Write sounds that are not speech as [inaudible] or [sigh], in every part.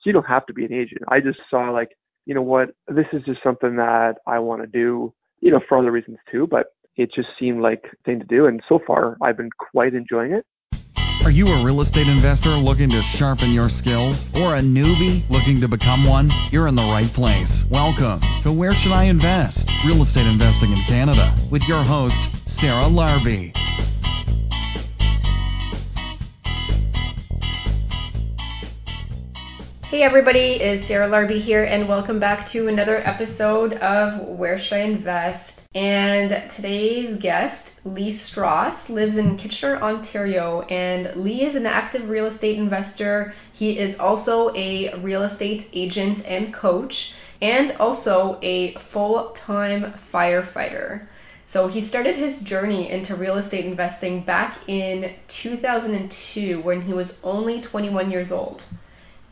So you don't have to be an agent. I just saw like, you know what, this is just something that I want to do, you know, for other reasons too, but it just seemed like a thing to do. And so far I've been quite enjoying it. Are you a real estate investor looking to sharpen your skills or a newbie looking to become one? You're in the right place. Welcome to Where Should I Invest? Real Estate Investing in Canada with your host, Sarah Larbi. Hey everybody, it's Sarah Larbi here, and welcome back to another episode of Where Should I Invest? And today's guest, Lee Strauss, lives in Kitchener, Ontario, and Lee is an active real estate investor. He is also a real estate agent and coach, and also a full time firefighter. So he started his journey into real estate investing back in 2002 when he was only 21 years old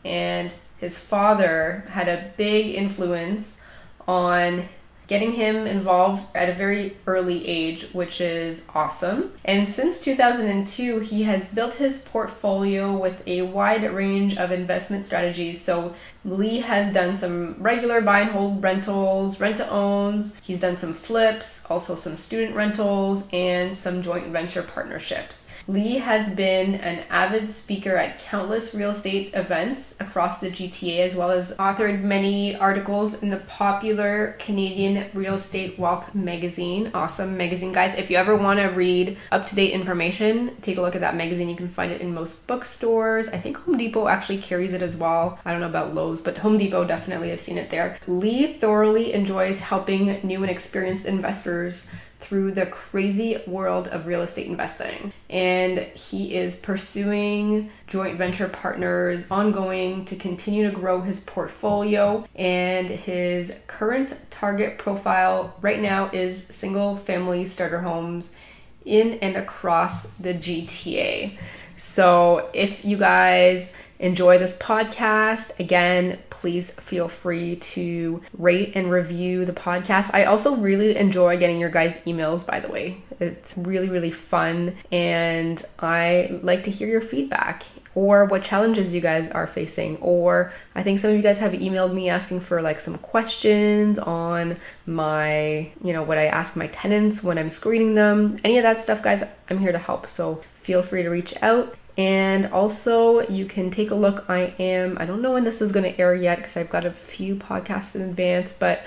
and his father had a big influence on getting him involved at a very early age, which is awesome. And since 2002, he has built his portfolio with a wide range of investment strategies. So Lee has done some regular buy and hold rentals, rent to owns, he's done some flips, also some student rentals, and some joint venture partnerships. Lee has been an avid speaker at countless real estate events across the GTA, as well as authored many articles in the popular Canadian Real Estate Wealth magazine. Awesome magazine, guys. If you ever want to read up to date information, take a look at that magazine. You can find it in most bookstores. I think Home Depot actually carries it as well. I don't know about Lowe's, but Home Depot definitely have seen it there. Lee thoroughly enjoys helping new and experienced investors through the crazy world of real estate investing. And he is pursuing joint venture partners ongoing to continue to grow his portfolio. And his current target profile right now is single family starter homes in and across the GTA. So if you guys enjoy this podcast, again, please feel free to rate and review the podcast. I also really enjoy getting your guys' emails, by the way. It's really, really fun, and I like to hear your feedback or what challenges you guys are facing. Or I think some of you guys have emailed me asking for like some questions on my, you know, what I ask my tenants when I'm screening them. Any of that stuff, guys, I'm here to help. So feel free to reach out. And also, you can take a look. I am, I don't know when this is going to air yet because I've got a few podcasts in advance, but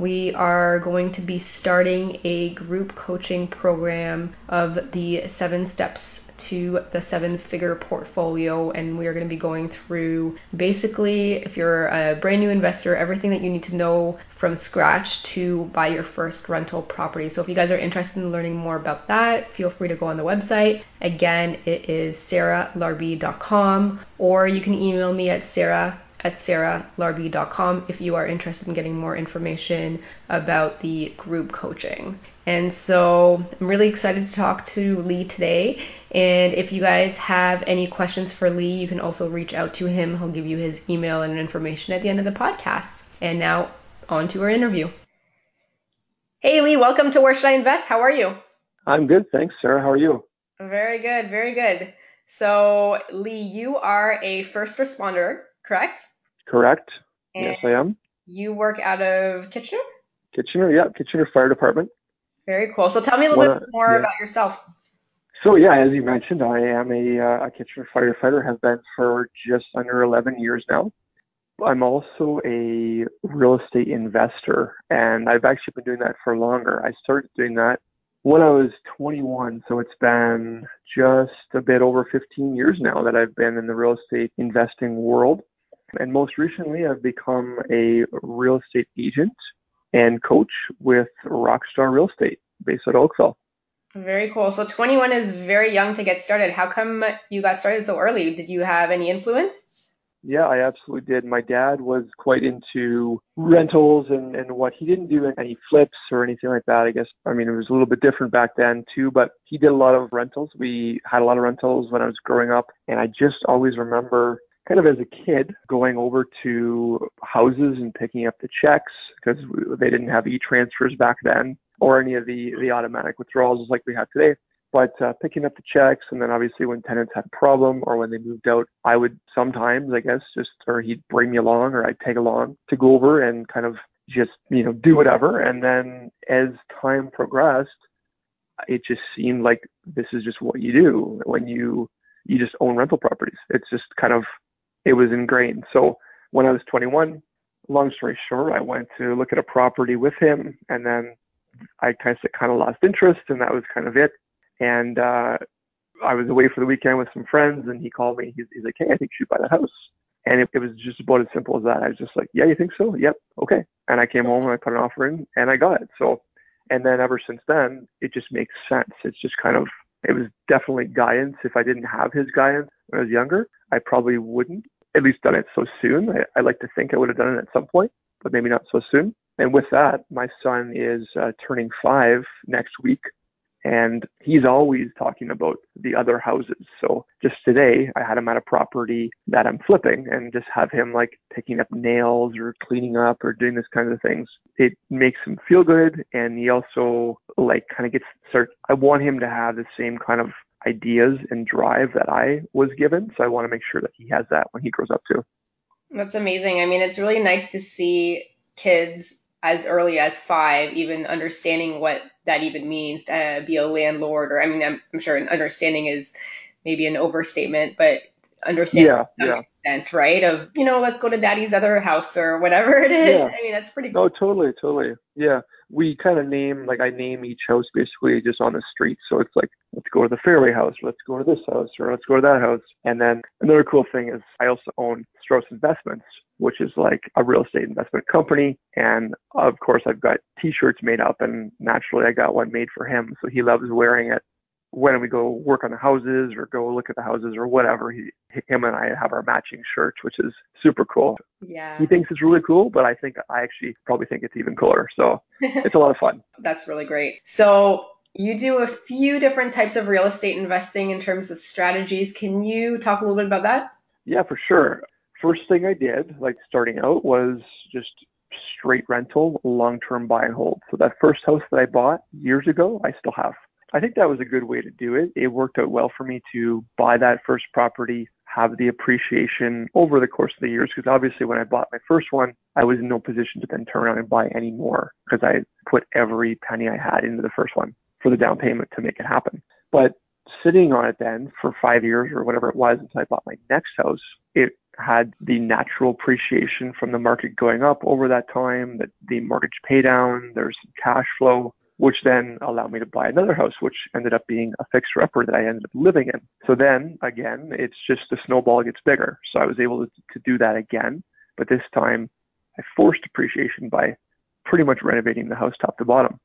we are going to be starting a group coaching program of the seven steps to the seven figure portfolio. And we are going to be going through basically, if you're a brand new investor, everything that you need to know from scratch to buy your first rental property. So if you guys are interested in learning more about that, feel free to go on the website. Again, it is sarahlarbi.com or you can email me at sarah at sarahlarbi.com if you are interested in getting more information about the group coaching. And so I'm really excited to talk to Lee today. And if you guys have any questions for Lee, you can also reach out to him. He'll give you his email and information at the end of the podcast. And now on to our interview. Hey Lee, welcome to Where Should I Invest? How are you? I'm good, thanks, Sarah. How are you? Very good, very good. So, Lee, you are a first responder, correct? Correct. And yes, I am. You work out of Kitchener? Kitchener, yeah, Kitchener Fire Department. Very cool. So tell me a little Wanna, bit more yeah. about yourself. So yeah, as you mentioned, I am a, uh, a Kitchener firefighter. Have been for just under 11 years now. I'm also a real estate investor, and I've actually been doing that for longer. I started doing that when I was 21, so it's been just a bit over 15 years now that I've been in the real estate investing world. And most recently, I've become a real estate agent and coach with Rockstar Real Estate based at Oakville. Very cool. So 21 is very young to get started. How come you got started so early? Did you have any influence? Yeah, I absolutely did. My dad was quite into rentals and, and what he didn't do any flips or anything like that. I guess, I mean, it was a little bit different back then too, but he did a lot of rentals. We had a lot of rentals when I was growing up. And I just always remember kind of as a kid going over to houses and picking up the checks because they didn't have e-transfers back then or any of the, the automatic withdrawals like we have today. But uh, picking up the checks, and then obviously when tenants had a problem or when they moved out, I would sometimes, I guess, just or he'd bring me along or I'd tag along to go over and kind of just you know do whatever. And then as time progressed, it just seemed like this is just what you do when you you just own rental properties. It's just kind of it was ingrained. So when I was 21, long story short, I went to look at a property with him, and then I kind of kind of lost interest, and that was kind of it. And uh, I was away for the weekend with some friends, and he called me. He's, he's like, "Hey, I think you should buy that house." And it, it was just about as simple as that. I was just like, "Yeah, you think so? Yep, okay." And I came home and I put an offer in, and I got it. So, and then ever since then, it just makes sense. It's just kind of it was definitely guidance. If I didn't have his guidance when I was younger, I probably wouldn't at least done it so soon. I, I like to think I would have done it at some point, but maybe not so soon. And with that, my son is uh, turning five next week, and he's always talking about the other houses. So just today, I had him at a property that I'm flipping and just have him like picking up nails or cleaning up or doing this kind of things. It makes him feel good. And he also like kind of gets start. I want him to have the same kind of ideas and drive that I was given. So I want to make sure that he has that when he grows up too. That's amazing. I mean, it's really nice to see kids as early as five, even understanding what that even means to uh, be a landlord. Or I mean, I'm, I'm sure an understanding is maybe an overstatement, but understand yeah, yeah. extent, right? Of you know, let's go to daddy's other house or whatever it is. Yeah. I mean, that's pretty cool. Oh, totally, totally. Yeah, we kind of name like I name each house basically just on the street. So it's like let's go to the Fairway House, or let's go to this house, or let's go to that house. And then another cool thing is I also own Strauss Investments, which is like a real estate investment company. And of course, I've got T-shirts made up, and naturally, I got one made for him, so he loves wearing it when we go work on the houses or go look at the houses or whatever, he, him and I have our matching shirts, which is super cool. Yeah. He thinks it's really cool, but I think I actually probably think it's even cooler. So [laughs] it's a lot of fun. That's really great. So you do a few different types of real estate investing in terms of strategies. Can you talk a little bit about that? Yeah, for sure. First thing I did, like starting out, was just straight rental, long term buy and hold. So that first house that I bought years ago, I still have. I think that was a good way to do it. It worked out well for me to buy that first property, have the appreciation over the course of the years. Because obviously, when I bought my first one, I was in no position to then turn around and buy any more because I put every penny I had into the first one for the down payment to make it happen. But sitting on it then for five years or whatever it was until I bought my next house, it had the natural appreciation from the market going up over that time, that the mortgage pay down, there's cash flow which then allowed me to buy another house, which ended up being a fixer upper that I ended up living in. So then again, it's just the snowball gets bigger. So I was able to, to do that again, but this time I forced appreciation by pretty much renovating the house top to bottom.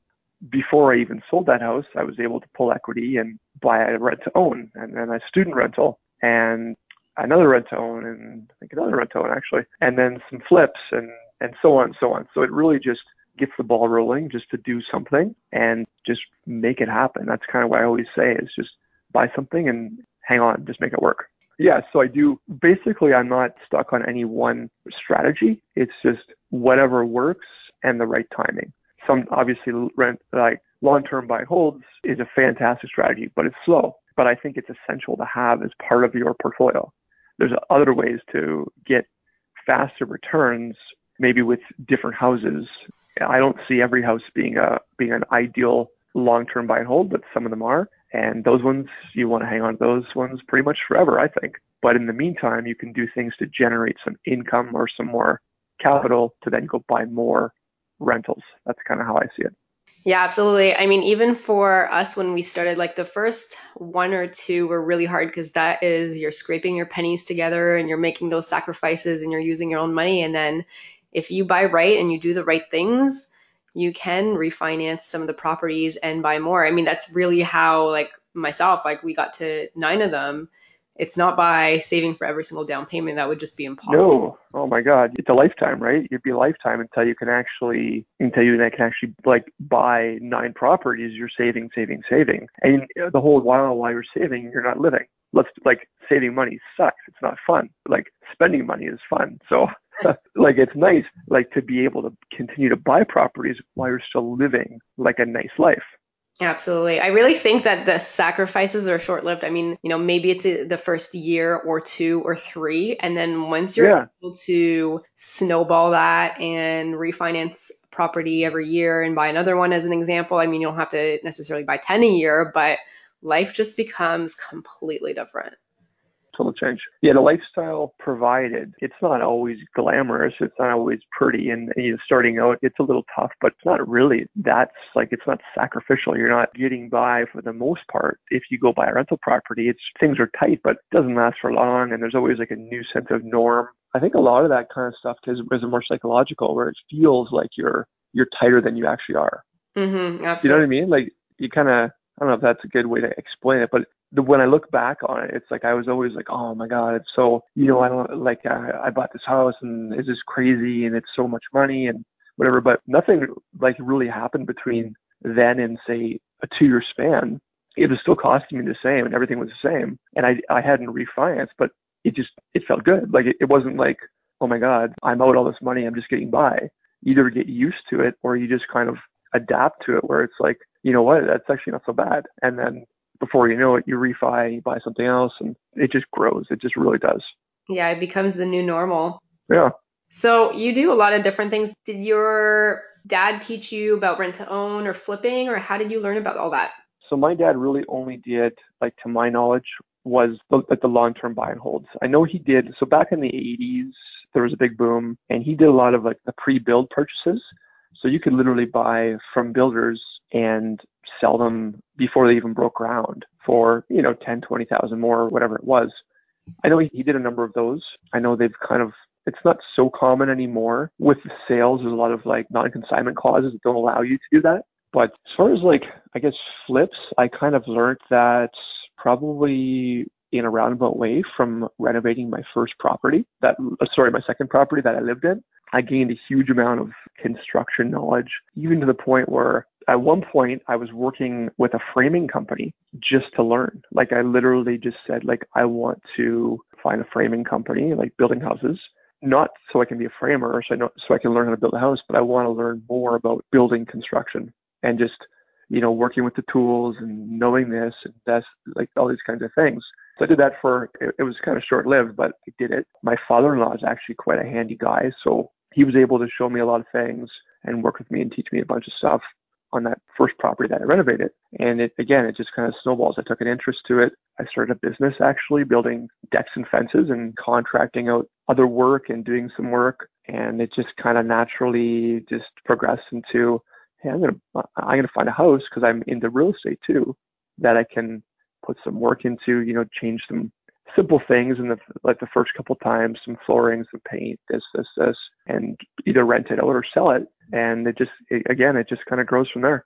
Before I even sold that house, I was able to pull equity and buy a rent to own and then a student rental and another rent to own and I think another rent to own actually, and then some flips and, and so on and so on. So it really just gets the ball rolling just to do something and just make it happen. That's kind of what I always say is just buy something and hang on, just make it work. Yeah, so I do basically I'm not stuck on any one strategy. It's just whatever works and the right timing. Some obviously rent like long-term buy holds is a fantastic strategy, but it's slow. But I think it's essential to have as part of your portfolio. There's other ways to get faster returns, maybe with different houses I don't see every house being a being an ideal long-term buy and hold, but some of them are. And those ones you want to hang on to those ones pretty much forever, I think. But in the meantime, you can do things to generate some income or some more capital to then go buy more rentals. That's kind of how I see it. Yeah, absolutely. I mean, even for us when we started, like the first one or two were really hard because that is you're scraping your pennies together and you're making those sacrifices and you're using your own money. And then if you buy right and you do the right things, you can refinance some of the properties and buy more. I mean, that's really how like myself, like we got to nine of them. It's not by saving for every single down payment. That would just be impossible. No. Oh my God. It's a lifetime, right? It'd be a lifetime until you can actually, until you can actually like buy nine properties. You're saving, saving, saving. And the whole while while you're saving, you're not living. Let's like saving money sucks. It's not fun. Like spending money is fun. So [laughs] like it's nice like to be able to continue to buy properties while you're still living like a nice life Absolutely. I really think that the sacrifices are short lived. I mean, you know, maybe it's a, the first year or two or three. And then once you're yeah. able to snowball that and refinance property every year and buy another one as an example, I mean, you don't have to necessarily buy 10 a year, but life just becomes completely different total change. Yeah, the lifestyle provided, it's not always glamorous. It's not always pretty. And, and you know, starting out, it's a little tough, but it's not really that's like, it's not sacrificial. You're not getting by for the most part. If you go buy a rental property, it's things are tight, but it doesn't last for long. And there's always like a new sense of norm. I think a lot of that kind of stuff is, is more psychological where it feels like you're, you're tighter than you actually are. Mm-hmm, absolutely. You know what I mean? Like you kind of, I don't know if that's a good way to explain it, but when I look back on it, it's like I was always like, oh my god, it's so you know I don't like I, I bought this house and it's just crazy and it's so much money and whatever, but nothing like really happened between then and say a two year span. It was still costing me the same and everything was the same, and I I hadn't refinanced, but it just it felt good. Like it, it wasn't like oh my god, I'm out all this money, I'm just getting by. Either get used to it or you just kind of adapt to it where it's like you know what, that's actually not so bad, and then before you know it, you refi, you buy something else, and it just grows. It just really does. Yeah, it becomes the new normal. Yeah. So you do a lot of different things. Did your dad teach you about rent to own or flipping, or how did you learn about all that? So my dad really only did, like to my knowledge, was the, like the long-term buy and holds. I know he did. So back in the 80s, there was a big boom, and he did a lot of like the pre-build purchases. So you could literally buy from builders and sell them before they even broke ground for, you know, 10, 20,000 more, whatever it was. I know he, did a number of those. I know they've kind of it's not so common anymore. With sales, there's a lot of like non-assignment clauses that don't allow you to do that. But as far as like, I guess flips, I kind of learned that probably in a roundabout way from renovating my first property that, uh, sorry, my second property that I lived in. I gained a huge amount of construction knowledge, even to the point where at one point I was working with a framing company just to learn. Like I literally just said, like, I want to find a framing company, like building houses, not so I can be a framer so I, know, so I can learn how to build a house, but I want to learn more about building construction and just, you know, working with the tools and knowing this and that's like all these kinds of things. So I did that for, it, it was kind of short lived, but I did it. My father in law is actually quite a handy guy. So he was able to show me a lot of things and work with me and teach me a bunch of stuff on that first property that I renovated. And it again, it just kind of snowballs. I took an interest to it. I started a business actually building decks and fences and contracting out other work and doing some work. And it just kind of naturally just progressed into, hey, I'm gonna I'm gonna find a house because I'm into real estate too that I can put some work into. You know, change some simple things in the like the first couple times, some flooring, some paint, this, this, this, and either rent it out or sell it. And it just it, again, it just kind of grows from there.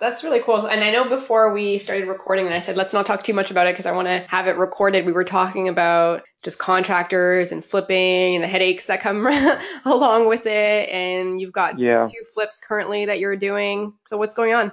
That's really cool. And I know before we started recording, and I said, let's not talk too much about it because I want to have it recorded. We were talking about just contractors and flipping and the headaches that come [laughs] along with it. And you've got yeah. two flips currently that you're doing. So what's going on?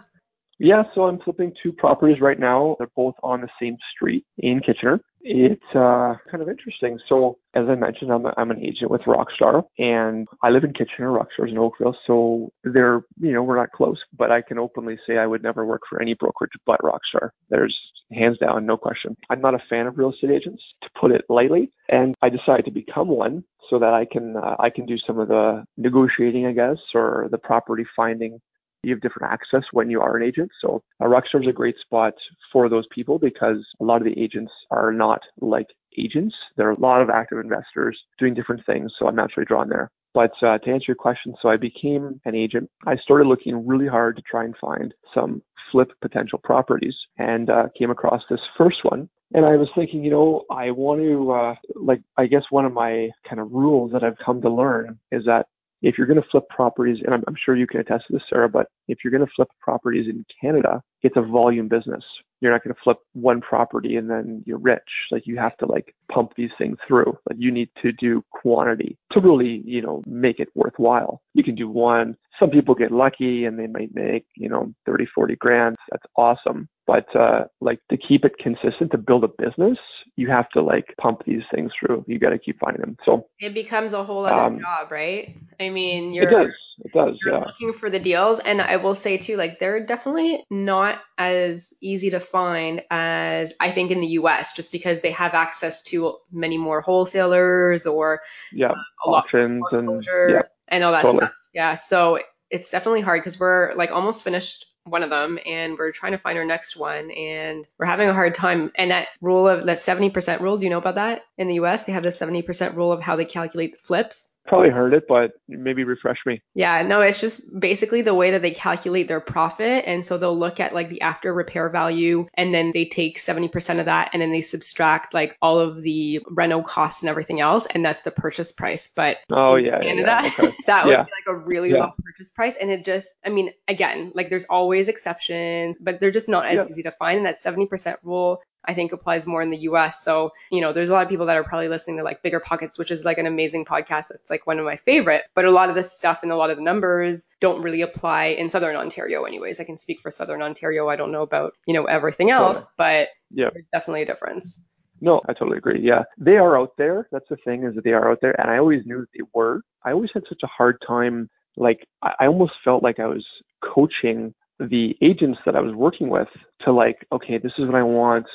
Yeah, so I'm flipping two properties right now. They're both on the same street in Kitchener. It's uh, kind of interesting. So, as I mentioned, I'm, a, I'm an agent with Rockstar, and I live in Kitchener. Rockstar's in Oakville, so they're you know we're not close, but I can openly say I would never work for any brokerage but Rockstar. There's hands down, no question. I'm not a fan of real estate agents, to put it lightly, and I decided to become one so that I can uh, I can do some of the negotiating, I guess, or the property finding you have different access when you are an agent. So uh, Rockstar is a great spot for those people because a lot of the agents are not like agents. There are a lot of active investors doing different things. So I'm naturally drawn there. But uh, to answer your question, so I became an agent. I started looking really hard to try and find some flip potential properties and uh, came across this first one. And I was thinking, you know, I want to, uh, like, I guess one of my kind of rules that I've come to learn is that if you're going to flip properties, and I'm, I'm, sure you can attest to this, Sarah, but if you're going to flip properties in Canada, it's a volume business. You're not going to flip one property and then you're rich. Like you have to like pump these things through. Like you need to do quantity to really, you know, make it worthwhile. You can do one. Some people get lucky and they might make, you know, 30, 40 grand. That's awesome. But uh, like to keep it consistent, to build a business, you have to like pump these things through. You got to keep finding them. So it becomes a whole other um, job, right? I mean, you're It does. You're Yeah. looking for the deals, and I will say too, like they're definitely not as easy to find as I think in the U.S. Just because they have access to many more wholesalers or Yeah. lot Auctions and yeah. and all that totally. stuff. Yeah, so it's definitely hard because we're like almost finished one of them and we're trying to find our next one and we're having a hard time. And that rule of that 70% rule, do you know about that? In the US, they have the 70% rule of how they calculate the flips. Probably heard it, but maybe refresh me. Yeah, no, it's just basically the way that they calculate their profit. And so they'll look at like the after repair value and then they take 70% of that and then they subtract like all of the reno costs and everything else. And that's the purchase price. But Oh in yeah, Canada, yeah. Okay. [laughs] that would Yeah. be like a really Yeah. low purchase price. And it just, I mean, again, like there's always exceptions, but they're just not as easy to find. And that 70% rule, I think applies more in the US. So, you know, there's a lot of people that are probably listening to like Bigger Pockets, which is like an amazing podcast. It's like one of my favorite, but a lot of this stuff and a lot of the numbers don't really apply in Southern Ontario anyways. I can speak for Southern Ontario. I don't know about, you know, everything else, but Yeah. there's definitely a difference. No, I totally agree. Yeah, they are out there. That's the thing is that they are out there, and I always knew they were. I always had such a hard time. Like I almost felt like I was coaching the agents that I was working with to like, okay, this is what I want.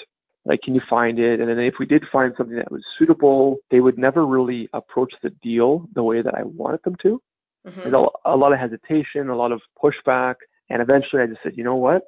Like, can you find it? And then if we did find something that was suitable, they would never really approach the deal the way that I wanted them to. Mhm. There's a, a lot of hesitation, a lot of pushback, and eventually I just said, you know what?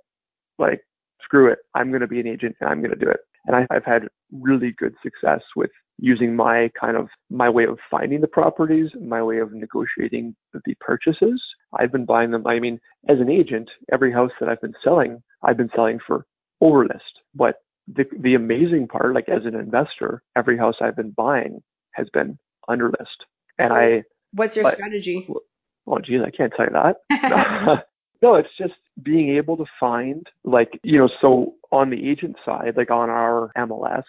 Like, screw it. I'm going to be an agent and I'm going to do it. And I, I've had really good success with using my kind of my way of finding the properties, my way of negotiating the purchases. I've been buying them. I mean, as an agent, every house that I've been selling, I've been selling for over list. But the the amazing part, like as an investor, every house I've been buying has been under list. And So- I What's your But- strategy? oh geez, I can't tell you that. [laughs] no, it's just being able to find like, you know, so on the agent side, like on our MLS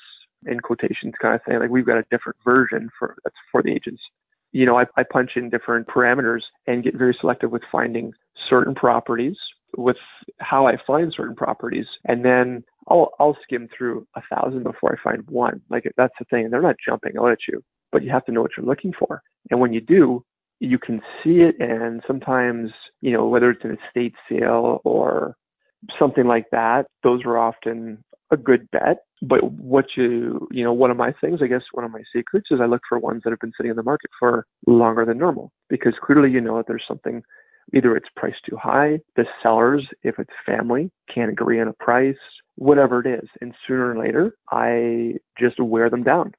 in quotations kind of thing, like we've got a different version for that's for the agents. You know, I, I punch in different parameters and get very selective with finding certain properties with how I find certain properties. And then I'll I'll skim through a thousand before I find one. Like that's the thing. They're not jumping out at you, but you have to know what you're looking for. And when you do, you can see it and sometimes you know whether it's an estate sale or something like that those are often a good bet but what you you know one of my things i guess one of my secrets is i look for ones that have been sitting in the market for longer than normal because clearly you know that there's something either it's priced too high the sellers if it's family can't agree on a price whatever it is. And sooner or later i just wear them down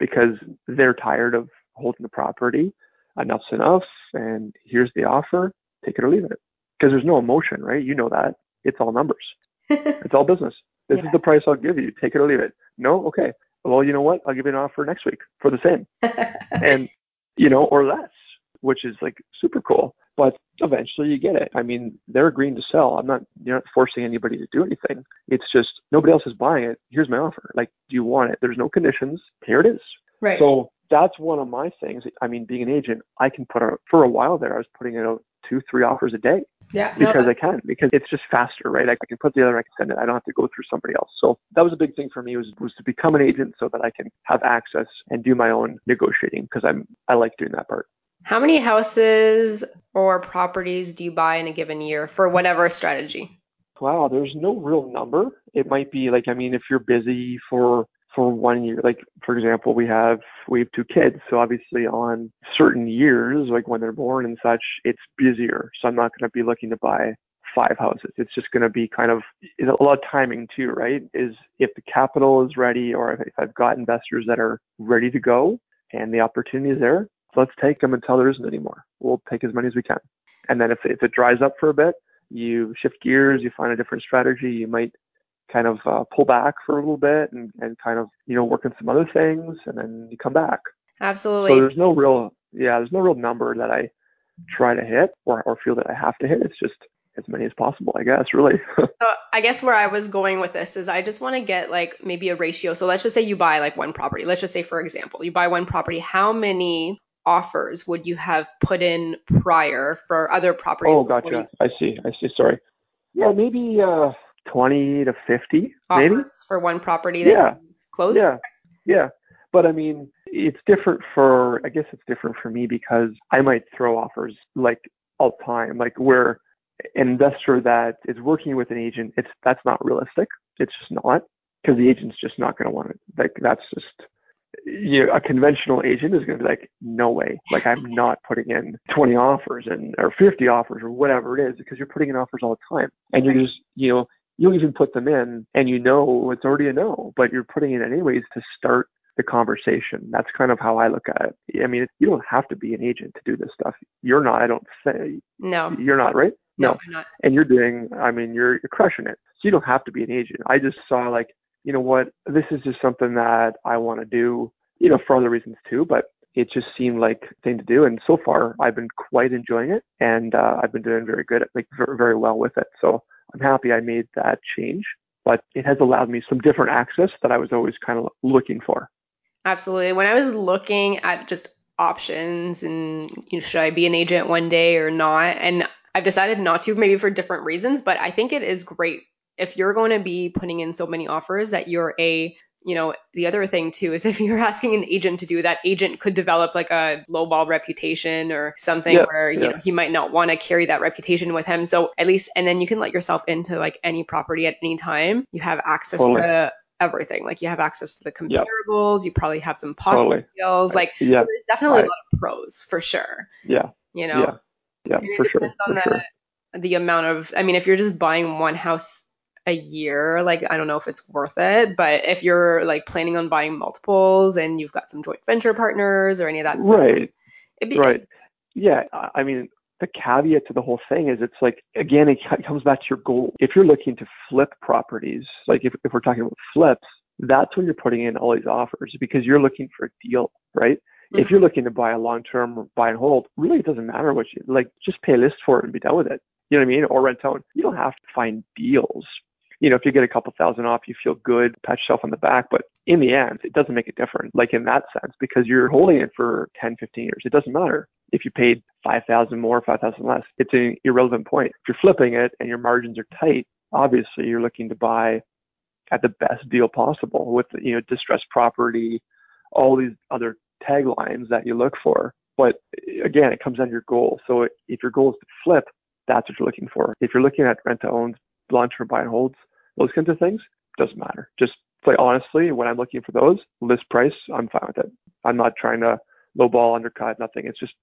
because they're tired of holding the property. Enough's enough and here's the offer. Take it or leave it. Because there's no emotion right? You know that. It's all numbers. [laughs] It's all business. This Yeah. is the price i'll give you. Take it or leave it. No? Okay. Well you know what? I'll give you an offer next week for the same. [laughs] And you know or less which is like super cool but eventually you get it i mean they're agreeing to sell i'm not you're not forcing anybody to do anything it's just nobody else is buying it here's my offer like do you want it there's no conditions here it is right. so that's one of my things. I mean, being an agent, I can put out for a while there. I was putting out two, three offers a day yeah. no, because I can because it's just faster, right? I can put the other, I can send it. I don't have to go through somebody else. So that was a big thing for me was was to become an agent so that I can have access and do my own negotiating because I'm I like doing that part. How many houses or properties do you buy in a given year for whatever strategy? Wow, there's no real number. It might be like I mean, if you're busy for for one year, like for example, we have we have two kids, so obviously on certain years, like when they're born and such, it's busier. So I'm not going to be looking to buy five houses. It's just going to be kind of a lot of timing too, right? Is if the capital is ready, or if I've got investors that are ready to go and the opportunity is there, let's take them until there isn't anymore. We'll take as many as we can. And then if if it dries up for a bit, you shift gears, you find a different strategy. You might kind of uh, pull back for a little bit and, and kind of you know work on some other things, and then you come back. Absolutely. So there's no real yeah, there's no real number that I try to hit or or feel that I have to hit. It's just as many as possible, I guess, really. [laughs] So I guess where I was going with this is I just want to get like maybe a ratio. So let's just say you buy like one property. Let's just say for example, you buy one property. How many offers would you have put in prior for other properties? oh, you- gotcha. I see. I see. Sorry. Yeah, maybe uh 20 to 50, maybe. offers for one property that Yeah. you close? Yeah, yeah. But I mean, it's different for, I guess it's different for me because I might throw offers like all the time. Like where an investor that is working with an agent, it's that's not realistic. It's just not because the agent's just not going to want it. Like that's just you know, a conventional agent is going to be like, no way. Like I'm not putting in 20 offers and or 50 offers or whatever it is because you're putting in offers all the time and you're just you know you'll even put them in and you know it's already a no, but you're putting in anyways to start the conversation. That's kind of how I look at it. I mean, you don't have to be an agent to do this stuff. You're not. I don't say. No. You're not, right? No, not. And you're doing. I mean, you're you're crushing it. So you don't have to be an agent. I just saw like, you know what? This is just something that I want to do. You know, for other reasons too, but it just seemed like a thing to do. And so far, I've been quite enjoying it, and uh, I've been doing very good at like very, well with it. So I'm happy I made that change. But it has allowed me some different access that I was always kind of looking for. Absolutely. When I was looking at just options and you know, should I be an agent one day or not, and I've decided not to, maybe for different reasons, but I think it is great if you're going to be putting in so many offers that you're a you know, the other thing too is [laughs] if you're asking an agent to do that, agent could develop like a lowball reputation or something Yeah, where, you yeah. know, he might not want to carry that reputation with him. So at least, and then you can let yourself into like any property at any time. You have access Totally. to everything. Like you have access to the comparables. You probably have some pocket Totally. deals. Like, Yeah. so there's definitely a I- lot of pros for sure. Yeah. You know, Yeah. Yeah. it For sure. on For the, sure. the amount of, I mean, if you're just buying one house a year, like I don't know if it's worth it, but if you're like planning on buying multiples and you've got some joint venture partners or any of that stuff, Right. it'd be, Right. Yeah. I mean, the caveat to the whole thing is it's like, again, it comes back to your goal. If you're looking to flip properties, like if, if we're talking about flips, that's when you're putting in all these offers because you're looking for a deal, right? If you're mm-hmm. looking to buy a long term buy and hold, really it doesn't matter what you like, just pay a list for it and be done with it. You know what I mean? Or rent out. You don't have to find deals. You know, if you get a couple thousand off, you feel good, pat yourself on the back. But in the end, it doesn't make a difference, like in that sense, because you're holding it for 10, 15 years. It doesn't matter if you paid 5,000 more, 5,000 less. It's an irrelevant point. If you're flipping it and your margins are tight, obviously you're looking to buy at the best deal possible with, you know, distressed property, all these other taglines that you look for. But again, it comes down to your goal. So if your goal is to flip, that's what you're looking for. If you're looking at rent to owns, long term buy and holds, those kinds of things, doesn't matter. Just play honestly, when I'm looking for those, list price, I'm fine with it. I'm not trying to lowball, undercut, nothing. It's just,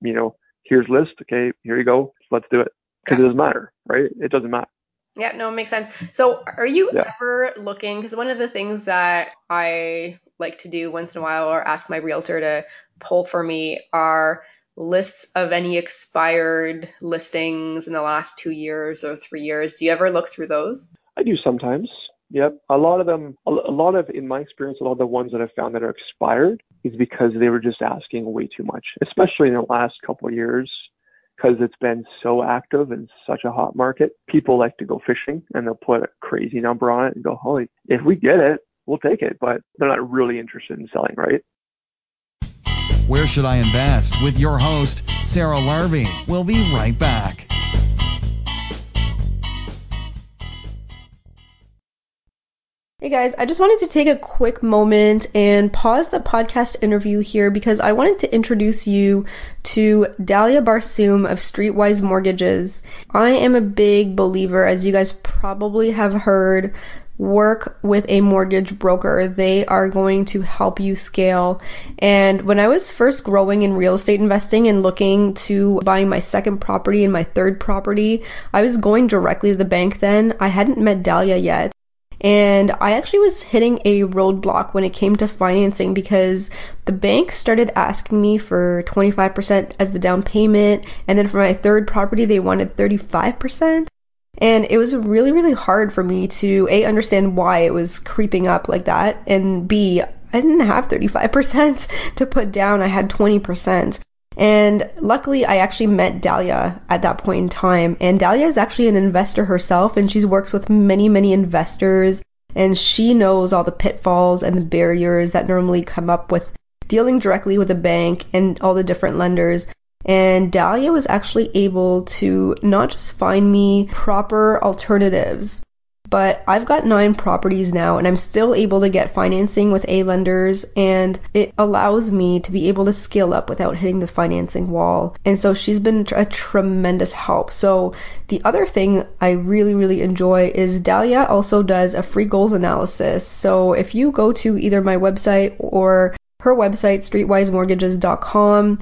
you know, here's list. Okay, here you go. Let's do it. Because it doesn't matter, right? It doesn't matter. Yeah, no, it makes sense. So, are you Yeah. ever looking? Because one of the things that I like to do once in a while, or ask my realtor to pull for me, are lists of any expired listings in the last two years or three years. Do you ever look through those? I do sometimes. Yep. A lot of them, a lot of, in my experience, a lot of the ones that I've found that are expired is because they were just asking way too much, especially in the last couple of years, because it's been so active and such a hot market. People like to go fishing and they'll put a crazy number on it and go, holy, if we get it, we'll take it. But they're not really interested in selling, right? Where Should I Invest? with your host, Sarah Larbi. We'll be right back. Hey guys, I just wanted to take a quick moment and pause the podcast interview here because I wanted to introduce you to Dalia Barsoum of Streetwise Mortgages. I am a big believer, as you guys probably have heard, work with a mortgage broker. They are going to help you scale. And when I was first growing in real estate investing and looking to buying my second property and my third property, I was going directly to the bank then. I hadn't met Dalia yet. And I actually was hitting a roadblock when it came to financing because the bank started asking me for 25% as the down payment. And then for my third property, they wanted 35%. And it was really, really hard for me to A, understand why it was creeping up like that. And B, I didn't have 35% [laughs] to put down. I had 20%. And luckily, I actually met Dalia at that point in time. And Dalia is actually an investor herself, and she works with many, many investors. And she knows all the pitfalls and the barriers that normally come up with dealing directly with a bank and all the different lenders. And Dalia was actually able to not just find me proper alternatives, but I've got nine properties now and I'm still able to get financing with A lenders and it allows me to be able to scale up without hitting the financing wall. And so she's been a tremendous help. So the other thing I really, really enjoy is Dalia also does a free goals analysis. So if you go to either my website or her website, streetwisemortgages.com,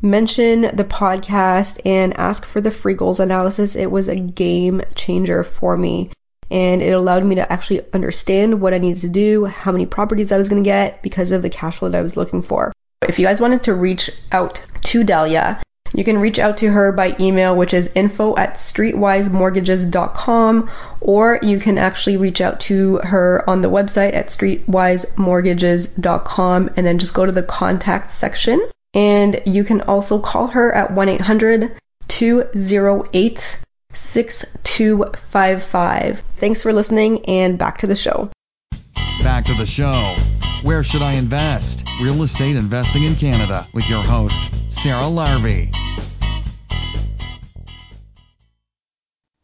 mention the podcast and ask for the free goals analysis. It was a game changer for me and it allowed me to actually understand what I needed to do, how many properties I was going to get because of the cash flow that I was looking for. If you guys wanted to reach out to Dalia, you can reach out to her by email, which is info at streetwisemortgages.com, or you can actually reach out to her on the website at streetwisemortgages.com and then just go to the contact section. And you can also call her at 1 800 208 6255. Thanks for listening and back to the show. Back to the show. Where should I invest? Real estate investing in Canada with your host, Sarah Larbi.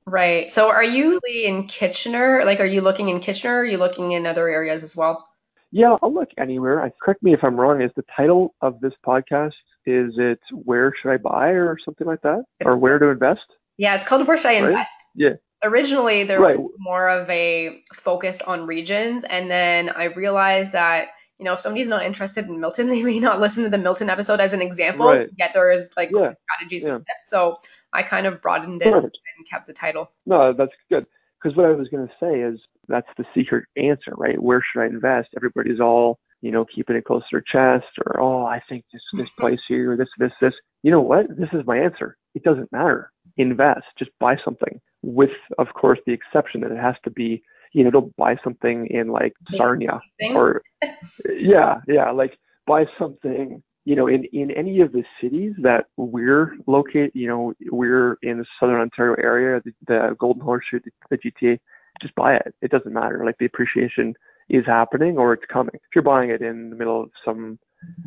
Right. So are you in Kitchener? Like, are you looking in Kitchener? Or are you looking in other areas as well? Yeah, I'll look anywhere. I, correct me if I'm wrong. Is the title of this podcast is it Where Should I Buy or something like that? It's, or Where to Invest? Yeah, it's called Where Should I Invest? Yeah. Originally, there right. was more of a focus on regions, and then I realized that you know if somebody's not interested in Milton, [laughs] they may not listen to the Milton episode as an example. Right. Yet there is like yeah. strategies yeah. and tips. So I kind of broadened it Perfect. and kept the title. No, that's good. Because what I was going to say is that's the secret answer, right? Where should I invest? Everybody's all you know, keeping it close to their chest or, oh, I think this, this [laughs] place here, or this, this, this. You know what? This is my answer. It doesn't matter. Invest. Just buy something with, of course, the exception that it has to be, you know, don't buy something in like Sarnia or, [laughs] yeah, yeah, like buy something, you know, in, in any of the cities that we're located, you know, we're in the Southern Ontario area, the, the Golden Horseshoe, the GTA, just buy it. It doesn't matter. Like the appreciation is happening or it's coming. If you're buying it in the middle of some,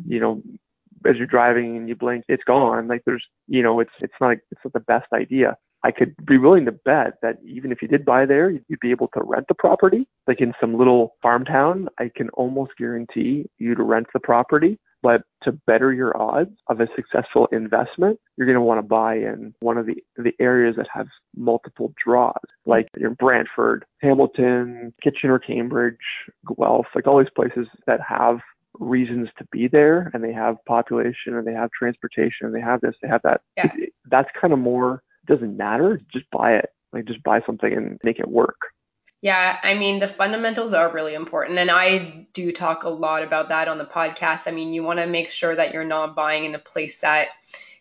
you know, as you're driving and you blink, it's gone. Like there's, you know, it's it's not it's not the best idea. I could be willing to bet that even if you did buy there, you'd be able to rent the property. Like in some little farm town, I can almost guarantee you to rent the property. But to better your odds of a successful investment, you're going to want to buy in one of the, the areas that have multiple draws, like in Brantford, Hamilton, Kitchener, Cambridge, Guelph, like all these places that have reasons to be there and they have population and they have transportation and they have this, they have that. Yeah. It, that's kind of more, doesn't matter. Just buy it. Like just buy something and make it work. Yeah, I mean, the fundamentals are really important. And I do talk a lot about that on the podcast. I mean, you want to make sure that you're not buying in a place that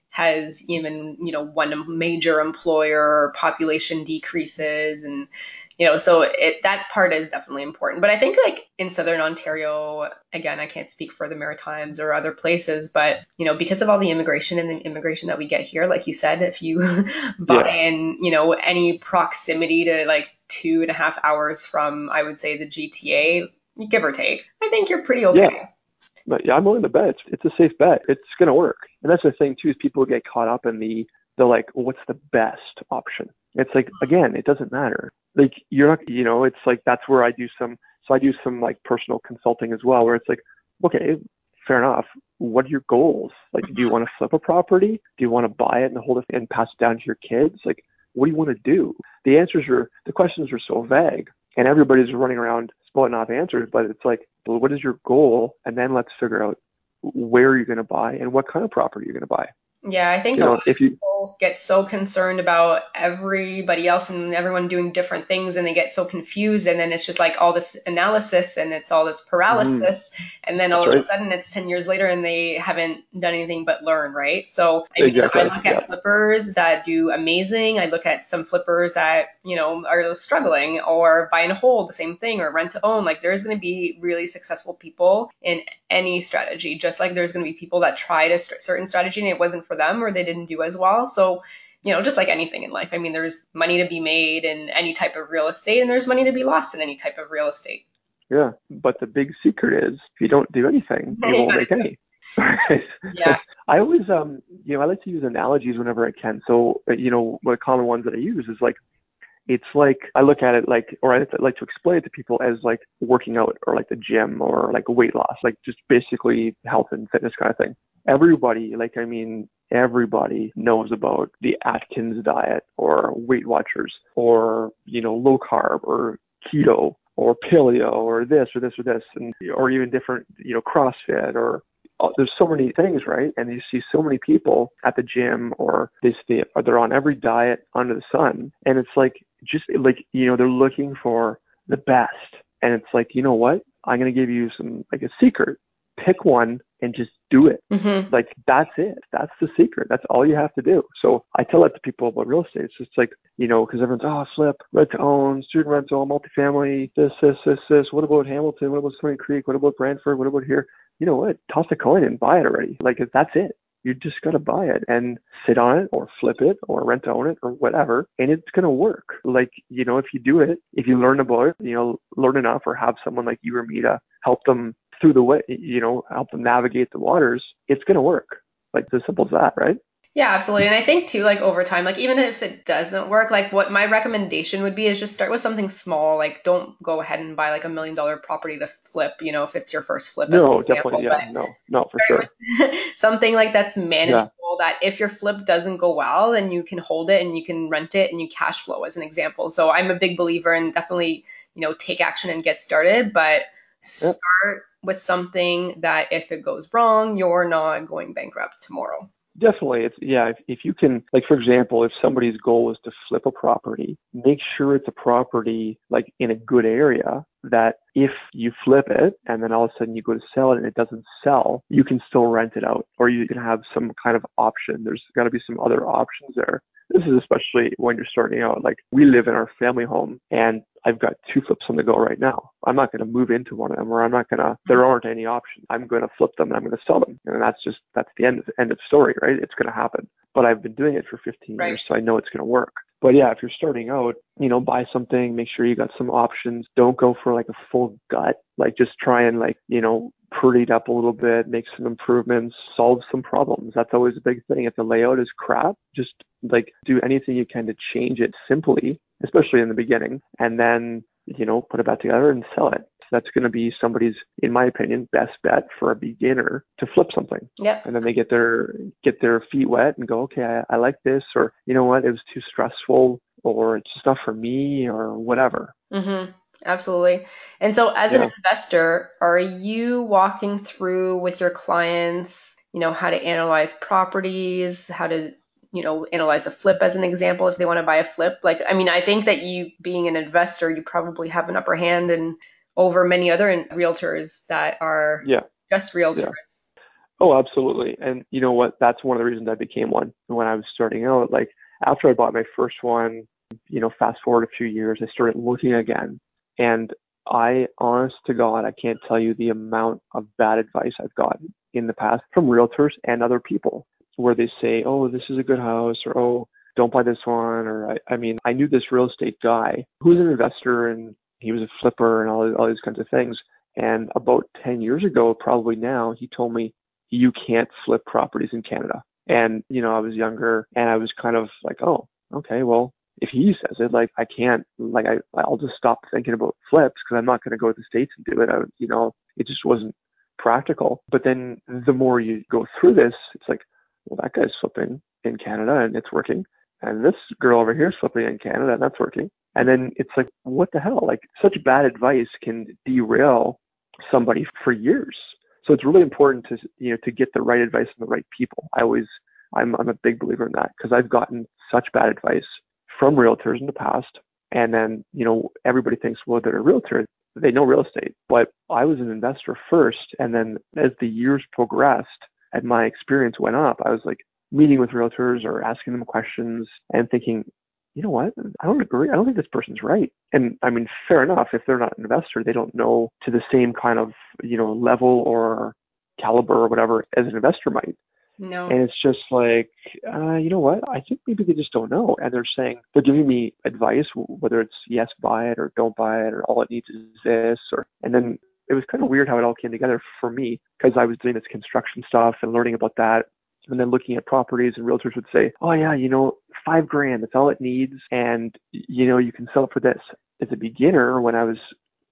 has even, you know, one major employer population decreases and you know, so it that part is definitely important. But I think like in southern Ontario, again, I can't speak for the Maritimes or other places, but you know, because of all the immigration and the immigration that we get here, like you said, if you [laughs] buy Yeah. in, you know, any proximity to like two and a half hours from, I would say the GTA, give or take, I think you're pretty okay. Yeah. But yeah, I'm willing to bet it's, it's a safe bet. It's going to work. And that's the thing too, is people get caught up in the, the like, what's the best option? It's like, again, it doesn't matter. Like you're not, you know, it's like, that's where I do some, so I do some like personal consulting as well, where it's like, okay, fair enough. What are your goals? Like, do you mm-hmm. want to flip a property? Do you want to buy it and hold it and pass it down to your kids? Like, what do you want to do? The answers are, the questions are so vague and everybody's running around spouting off answers, but it's like, well, what is your goal? And then let's figure out where you're going to buy and what kind of property you're going to buy. Yeah, I think You know, if you, people get so concerned about everybody else and everyone doing different things and they get so confused and then it's just like all this analysis and it's all this paralysis and then all Mm-hmm. That's of a sudden it's 10 years later and they haven't done anything but learn, right? So I, mean, Exactly, I look at yeah. flippers that do amazing. I look at some flippers that, you know, are struggling or buy and hold, the same thing, or rent to own. Like there's going to be really successful people in any strategy, just like there's going to be people that tried a st- certain strategy and it wasn't for them or they didn't do as well. So, you know, just like anything in life, I mean, there's money to be made in any type of real estate and there's money to be lost in any type of real estate. yeah, but the big secret is if you don't do anything, you [laughs] won't make any. Yeah. [laughs] I always, um, you know, I like to use analogies whenever I can. So, uh, you know, one of the common ones that I use is like, it's like I look at it like, or I like to explain it to people as like working out or like the gym or like weight loss, like just basically health and fitness kind of thing. Everybody, like I mean, everybody knows about the Atkins diet or Weight Watchers or you know low carb or keto or paleo or this or this or this and or even different you know CrossFit or uh, there's so many things, right? And you see so many people at the gym or they stay, or they're on every diet under the sun. And it's like, just like, you know, they're looking for the best. And it's like, you know what? I'm going to give you some, like a secret. Pick one and just do it. Mm-hmm. Like that's it. That's the secret. That's all you have to do. So I tell that to people about real estate. It's just like, you know, because everyone's, oh, flip, rent to own, student rental, multifamily, this, this, this, this. What about Hamilton? What about Stoney Creek? What about Brantford? What about here? You know what? Toss a coin and buy it already. Like that's it. You just got to buy it and sit on it or flip it or rent to own it or whatever. And it's going to work. Like, you know, if you do it, if you learn about it, you know, learn enough or have someone like you or me to help them through the way, you know, help them navigate the waters, it's going to work. Like, as simple as that, right? Yeah, absolutely. And I think too, like over time, like even if it doesn't work, like what my recommendation would be is just start with something small. Like don't go ahead and buy like a million dollar property to flip, you know, if it's your first flip. No, definitely. Yeah, no, no, for sure. [laughs] something like that's manageable yeah. that if your flip doesn't go well, then you can hold it and you can rent it and you cash flow as an example. So I'm a big believer in definitely, you know, take action and get started, but start with something that if it goes wrong, you're not going bankrupt tomorrow. Definitely. It's yeah, if, if you can like for example, if somebody's goal is to flip a property, make sure it's a property like in a good area that if you flip it and then all of a sudden you go to sell it and it doesn't sell, you can still rent it out or you can have some kind of option. There's got to be some other options there. This is especially when you're starting out. Like we live in our family home and I've got two flips on the go right now. I'm not going to move into one of them or I'm not going to, there aren't any options. I'm going to flip them and I'm going to sell them. And that's just, that's the end, end of story, right? It's going to happen. But I've been doing it for 15 right. years, so I know it's going to work. But yeah, if you're starting out, you know, buy something, make sure you got some options. Don't go for like a full gut. Like just try and like, you know, pretty it up a little bit, make some improvements, solve some problems. That's always a big thing. If the layout is crap, just like do anything you can to change it simply, especially in the beginning, and then, you know, put it back together and sell it. So that's going to be somebody's, in my opinion, best bet for a beginner to flip something. Yeah. And then they get their get their feet wet and go, okay, I, I like this, or you know what, it was too stressful, or it's just not for me, or whatever. Mm-hmm. Absolutely. And so, as yeah. an investor, are you walking through with your clients, you know, how to analyze properties, how to, you know, analyze a flip as an example if they want to buy a flip? Like, I mean, I think that you, being an investor, you probably have an upper hand and over many other realtors that are yeah. just realtors. Yeah. Oh, absolutely. And you know what? That's one of the reasons I became one when I was starting out. Like, after I bought my first one, you know, fast forward a few years, I started looking again and I, honest to God, I can't tell you the amount of bad advice I've gotten in the past from realtors and other people where they say, oh, this is a good house, or oh, don't buy this one. Or I, I mean, I knew this real estate guy who was an investor and he was a flipper and all, all these kinds of things. And about 10 years ago, probably now, he told me, you can't flip properties in Canada. And, you know, I was younger and I was kind of like, oh, okay, well, if he says it, like I can't, like I, I'll just stop thinking about flips because I'm not going to go to the states and do it. I, you know, it just wasn't practical. But then the more you go through this, it's like, well, that guy's flipping in Canada and it's working, and this girl over here is flipping in Canada and that's working. And then it's like, what the hell? Like such bad advice can derail somebody for years. So it's really important to you know to get the right advice from the right people. I always I'm I'm a big believer in that because I've gotten such bad advice from realtors in the past. And then, you know, everybody thinks, well, they're a realtor. They know real estate. But I was an investor first. And then as the years progressed and my experience went up, I was like meeting with realtors or asking them questions and thinking, you know what? I don't agree. I don't think this person's right. And I mean, fair enough. If they're not an investor, they don't know to the same kind of, you know, level or caliber or whatever as an investor might. No. And it's just like, uh, you know what? I think maybe they just don't know. And they're saying, they're giving me advice, whether it's yes, buy it or don't buy it or all it needs is this. Or, and then it was kind of weird how it all came together for me because I was doing this construction stuff and learning about that. And then looking at properties and realtors would say, oh yeah, you know, five grand. That's all it needs. And, you know, you can sell it for this. As a beginner, when I was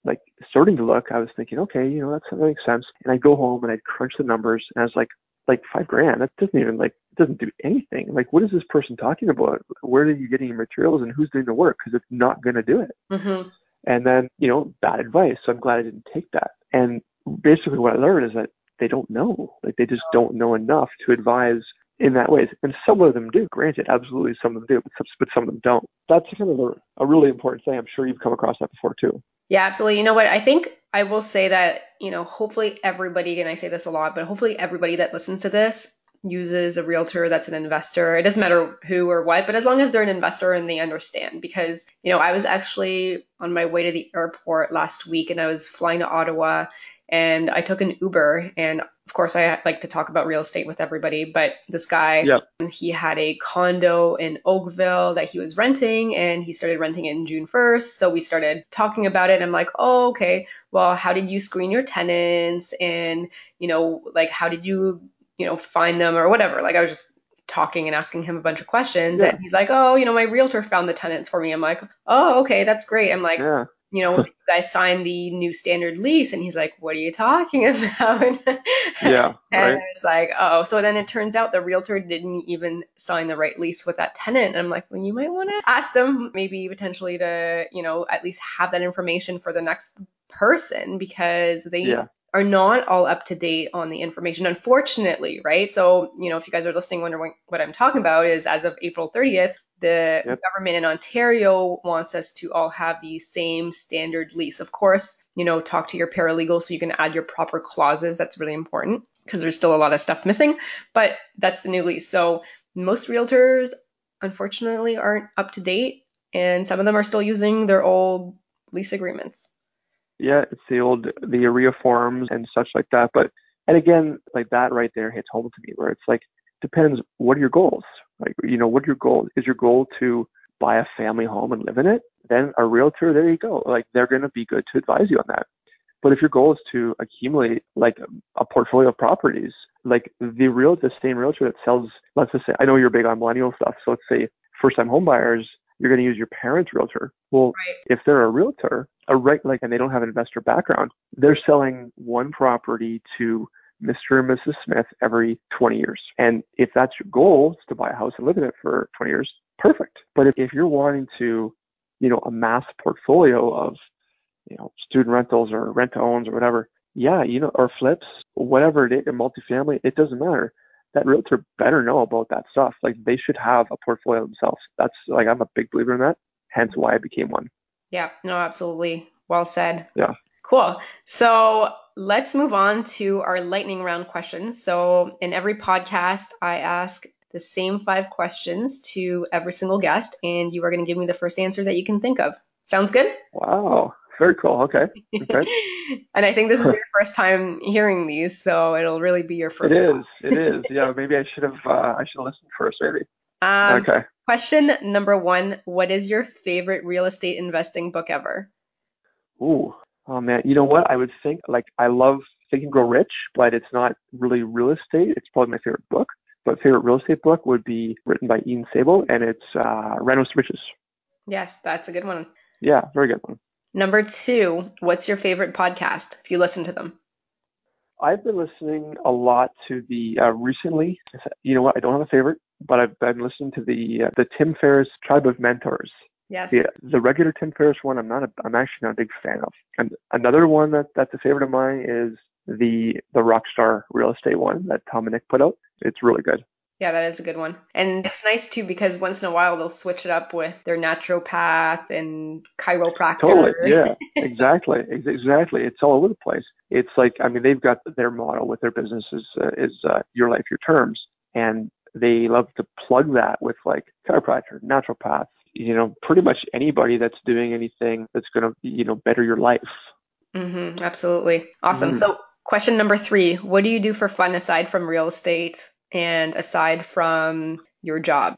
like starting to look, I was thinking, okay, you know, that's, that makes sense. And I'd go home and I'd crunch the numbers and I was like, like five grand, that doesn't even like, doesn't do anything. Like, what is this person talking about? Where are you getting your materials and who's doing the work? Because it's not going to do it. Mm-hmm. And then, you know, bad advice. So I'm glad I didn't take that. And basically what I learned is that they don't know. Like they just don't know enough to advise in that way. And some of them do. Granted, absolutely some of them do, but some, but some of them don't. That's kind of a, a really important thing. I'm sure you've come across that before too. Yeah, absolutely. You know what? I think I will say that, you know, hopefully everybody, and I say this a lot, but hopefully everybody that listens to this uses a realtor that's an investor. It doesn't matter who or what, but as long as they're an investor and they understand. Because, you know, I was actually on my way to the airport last week and I was flying to Ottawa and I took an Uber and of course I like to talk about real estate with everybody, but this guy yep. he had a condo in Oakville that he was renting and he started renting it in June 1st. So we started talking about it. I'm like, "Oh, okay. Well, how did you screen your tenants and, you know, like how did you, you know, find them or whatever?" Like I was just talking and asking him a bunch of questions yeah. and he's like, "Oh, you know, my realtor found the tenants for me." I'm like, "Oh, okay, that's great." I'm like, yeah you know, [laughs] you guys signed the new standard lease. And he's like, what are you talking [laughs] about? [laughs] yeah. and right. it's like, oh, so then it turns out the realtor didn't even sign the right lease with that tenant. And I'm like, well, you might want to ask them maybe potentially to, you know, at least have that information for the next person because they yeah. Are not all up to date on the information, unfortunately, right? So, you know, if you guys are listening, wondering what I'm talking about is as of April 30th, the yep. government in Ontario wants us to all have the same standard lease. Of course, you know, talk to your paralegal so you can add your proper clauses. That's really important because there's still a lot of stuff missing, but that's the new lease. So most realtors, unfortunately, aren't up to date, and some of them are still using their old lease agreements. Yeah, it's the old the OREA forms and such like that. But and again, like that right there hits home to me, where it's like depends what are your goals, like, you know, what your goal is your goal to buy a family home and live in it? Then a realtor, there you go. Like they're going to be good to advise you on that. But if your goal is to accumulate like a portfolio of properties, like the real, the same realtor that sells, let's just say, I know you're big on millennial stuff. So let's say first time home buyers, you're going to use your parents' realtor. Well, right. if they're a realtor, a right, like, and they don't have an investor background, they're selling one property to Mr. and Mrs. Smith every 20 years. And if that's your goal is to buy a house and live in it for 20 years, perfect. But if, if you're wanting to, you know, amass a portfolio of, you know, student rentals or rent to owns or whatever, yeah, you know, or flips, whatever it is, a multifamily, it doesn't matter. That realtor better know about that stuff. Like they should have a portfolio themselves. That's like I'm a big believer in that. Hence why I became one. Yeah, no, absolutely. Well said. Yeah. Cool. So let's move on to our lightning round questions. So, in every podcast, I ask the same five questions to every single guest, and you are going to give me the first answer that you can think of. Sounds good? Wow. Very cool. Okay. okay. [laughs] and I think this is your [laughs] first time hearing these, so it'll really be your first. It is. It is. Yeah. Maybe I should have. Uh, I should have listened first. Maybe. [laughs] Um, okay. Question number one: What is your favorite real estate investing book ever? Ooh, Oh man, you know what? I would think like I love Think and Grow Rich, but it's not really real estate. It's probably my favorite book. But favorite real estate book would be written by Ian Sable, and it's uh, Renos Riches. Yes, that's a good one. Yeah, very good one. Number two, what's your favorite podcast? If you listen to them. I've been listening a lot to the uh, recently. You know what? I don't have a favorite, but I've been listening to the uh, the Tim Ferriss Tribe of Mentors. Yes. The, the regular Tim Ferriss one, I'm not. A, I'm actually not a big fan of. And another one that that's a favorite of mine is the the Rockstar Real Estate one that Tom and Nick put out. It's really good. Yeah, that is a good one. And it's nice too because once in a while they'll switch it up with their naturopath and chiropractor. Totally. Yeah. exactly. Exactly. It's all over the place. It's like I mean they've got their model with their business is uh, is uh, your life your terms, and they love to plug that with like chiropractor, naturopath, you know, pretty much anybody that's doing anything that's going to, you know, better your life. Mm-hmm, absolutely. Awesome. Mm-hmm. So, question number three What do you do for fun aside from real estate and aside from your job?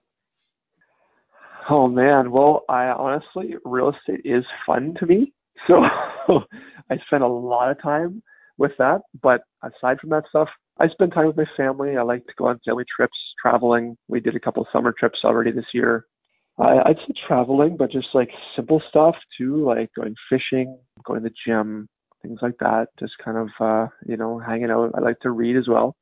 Oh, man. Well, I honestly, real estate is fun to me. So, [laughs] I spend a lot of time with that. But aside from that stuff, I spend time with my family. I like to go on family trips traveling. We did a couple of summer trips already this year. I, I'd say traveling, but just like simple stuff too, like going fishing, going to the gym, things like that. Just kind of, uh, you know, hanging out. I like to read as well.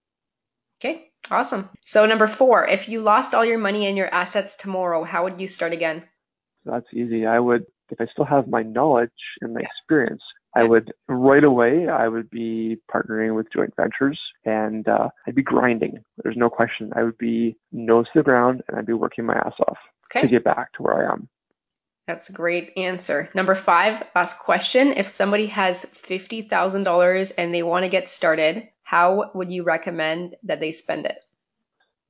Okay, awesome. So number four, if you lost all your money and your assets tomorrow, how would you start again? That's easy. I would, if I still have my knowledge and my experience, I would right away. I would be partnering with joint ventures, and uh, I'd be grinding. There's no question. I would be nose to the ground, and I'd be working my ass off okay. to get back to where I am. That's a great answer. Number five, last question. If somebody has $50,000 and they want to get started, how would you recommend that they spend it?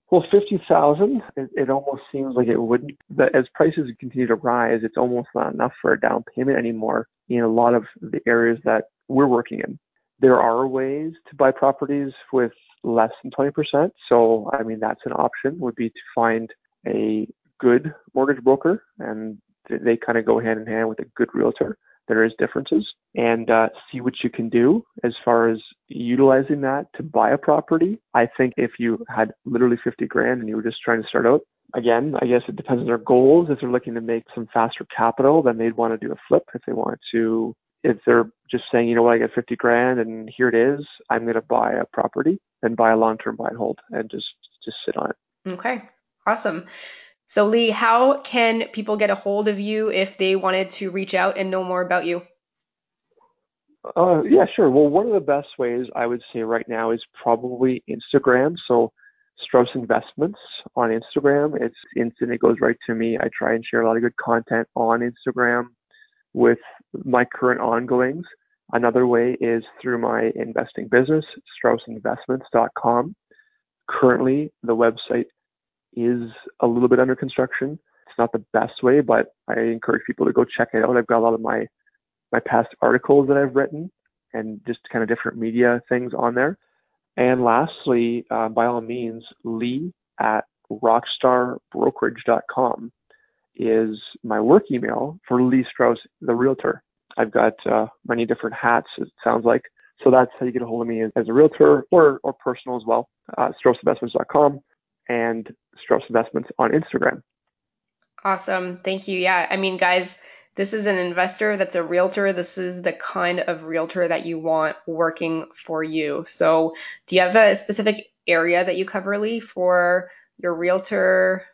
Well, 50,000, it, it almost seems like it wouldn't, but as prices continue to rise, it's almost not enough for a down payment anymore in a lot of the areas that we're working in. There are ways to buy properties with less than 20%. So, I mean, that's an option would be to find a good mortgage broker and they kind of go hand in hand with a good realtor. There is differences and uh, see what you can do as far as utilizing that to buy a property. I think if you had literally 50 grand and you were just trying to start out, again, I guess it depends on their goals. If they're looking to make some faster capital, then they'd want to do a flip. If they want to, if they're just saying, you know what, I got 50 grand and here it is, I'm going to buy a property, and buy a long-term buy and hold and just just sit on it. Okay, awesome. So, Lee, how can people get a hold of you if they wanted to reach out and know more about you? Uh, yeah, sure. Well, one of the best ways I would say right now is probably Instagram. So, Strauss Investments on Instagram. It's instant. It goes right to me. I try and share a lot of good content on Instagram with my current ongoings. Another way is through my investing business, straussinvestments.com. Currently, the website is a little bit under construction. It's not the best way, but I encourage people to go check it out. I've got a lot of my my past articles that I've written and just kind of different media things on there. And lastly, uh, by all means, Lee at rockstarbrokerage.com is my work email for Lee Strauss, the realtor. I've got uh, many different hats, it sounds like. So that's how you get a hold of me as a realtor or, or personal as well. Uh, StraussInvestments.com and Strauss Investments on Instagram. Awesome. Thank you. Yeah. I mean, guys, this is an investor that's a realtor. This is the kind of realtor that you want working for you. So, do you have a specific area that you cover, Lee, for your realtor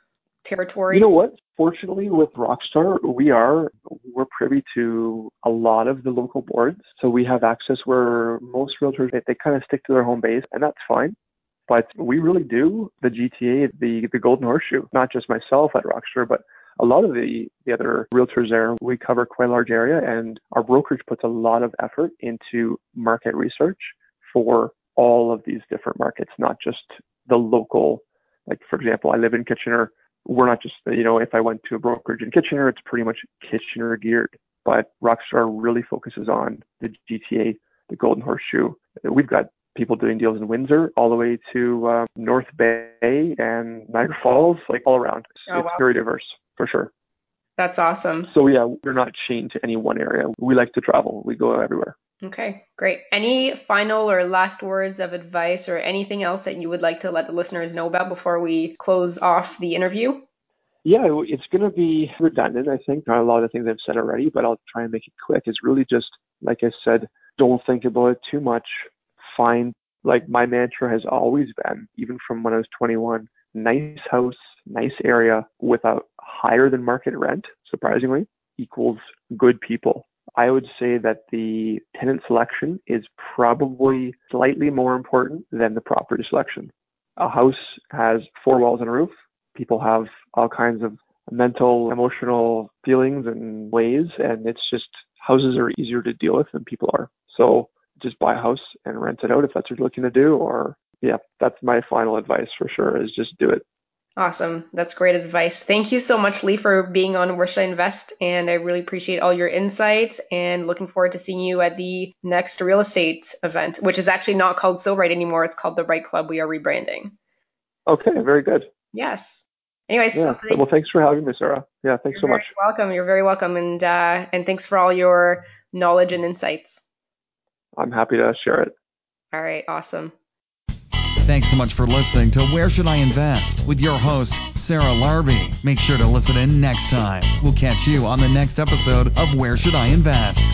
territory? You know what? Fortunately, with Rockstar, we are we're privy to a lot of the local boards, so we have access where most realtors they, they kind of stick to their home base, and that's fine. But we really do the GTA, the the Golden Horseshoe. Not just myself at Rockstar, but a lot of the, the other realtors there. We cover quite a large area, and our brokerage puts a lot of effort into market research for all of these different markets, not just the local. Like for example, I live in Kitchener. We're not just you know if I went to a brokerage in Kitchener, it's pretty much Kitchener geared. But Rockstar really focuses on the GTA, the Golden Horseshoe. We've got people doing deals in Windsor all the way to uh, North Bay and Niagara Falls, like all around. Oh, it's wow. very diverse for sure. That's awesome. So yeah, we're not chained to any one area. We like to travel. We go everywhere. Okay, great. Any final or last words of advice or anything else that you would like to let the listeners know about before we close off the interview? Yeah, it's going to be redundant, I think. A lot of things I've said already, but I'll try and make it quick. It's really just, like I said, don't think about it too much find like my mantra has always been, even from when I was 21, nice house, nice area with a higher than market rent, surprisingly, equals good people. I would say that the tenant selection is probably slightly more important than the property selection. A house has four walls and a roof. People have all kinds of mental, emotional feelings and ways, and it's just houses are easier to deal with than people are. So just buy a house and rent it out if that's what you're looking to do. Or yeah, that's my final advice for sure is just do it. Awesome. That's great advice. Thank you so much, Lee, for being on Where Should I Invest? And I really appreciate all your insights and looking forward to seeing you at the next real estate event, which is actually not called So Right anymore. It's called The Right Club. We are rebranding. Okay, very good. Yes. Anyways, yeah. so well, thanks for having me, Sarah. Yeah, thanks so much. welcome. You're very welcome. And, uh, and thanks for all your knowledge and insights. I'm happy to share it. All right, awesome. Thanks so much for listening to Where Should I Invest with your host, Sarah Larbi. Make sure to listen in next time. We'll catch you on the next episode of Where Should I Invest?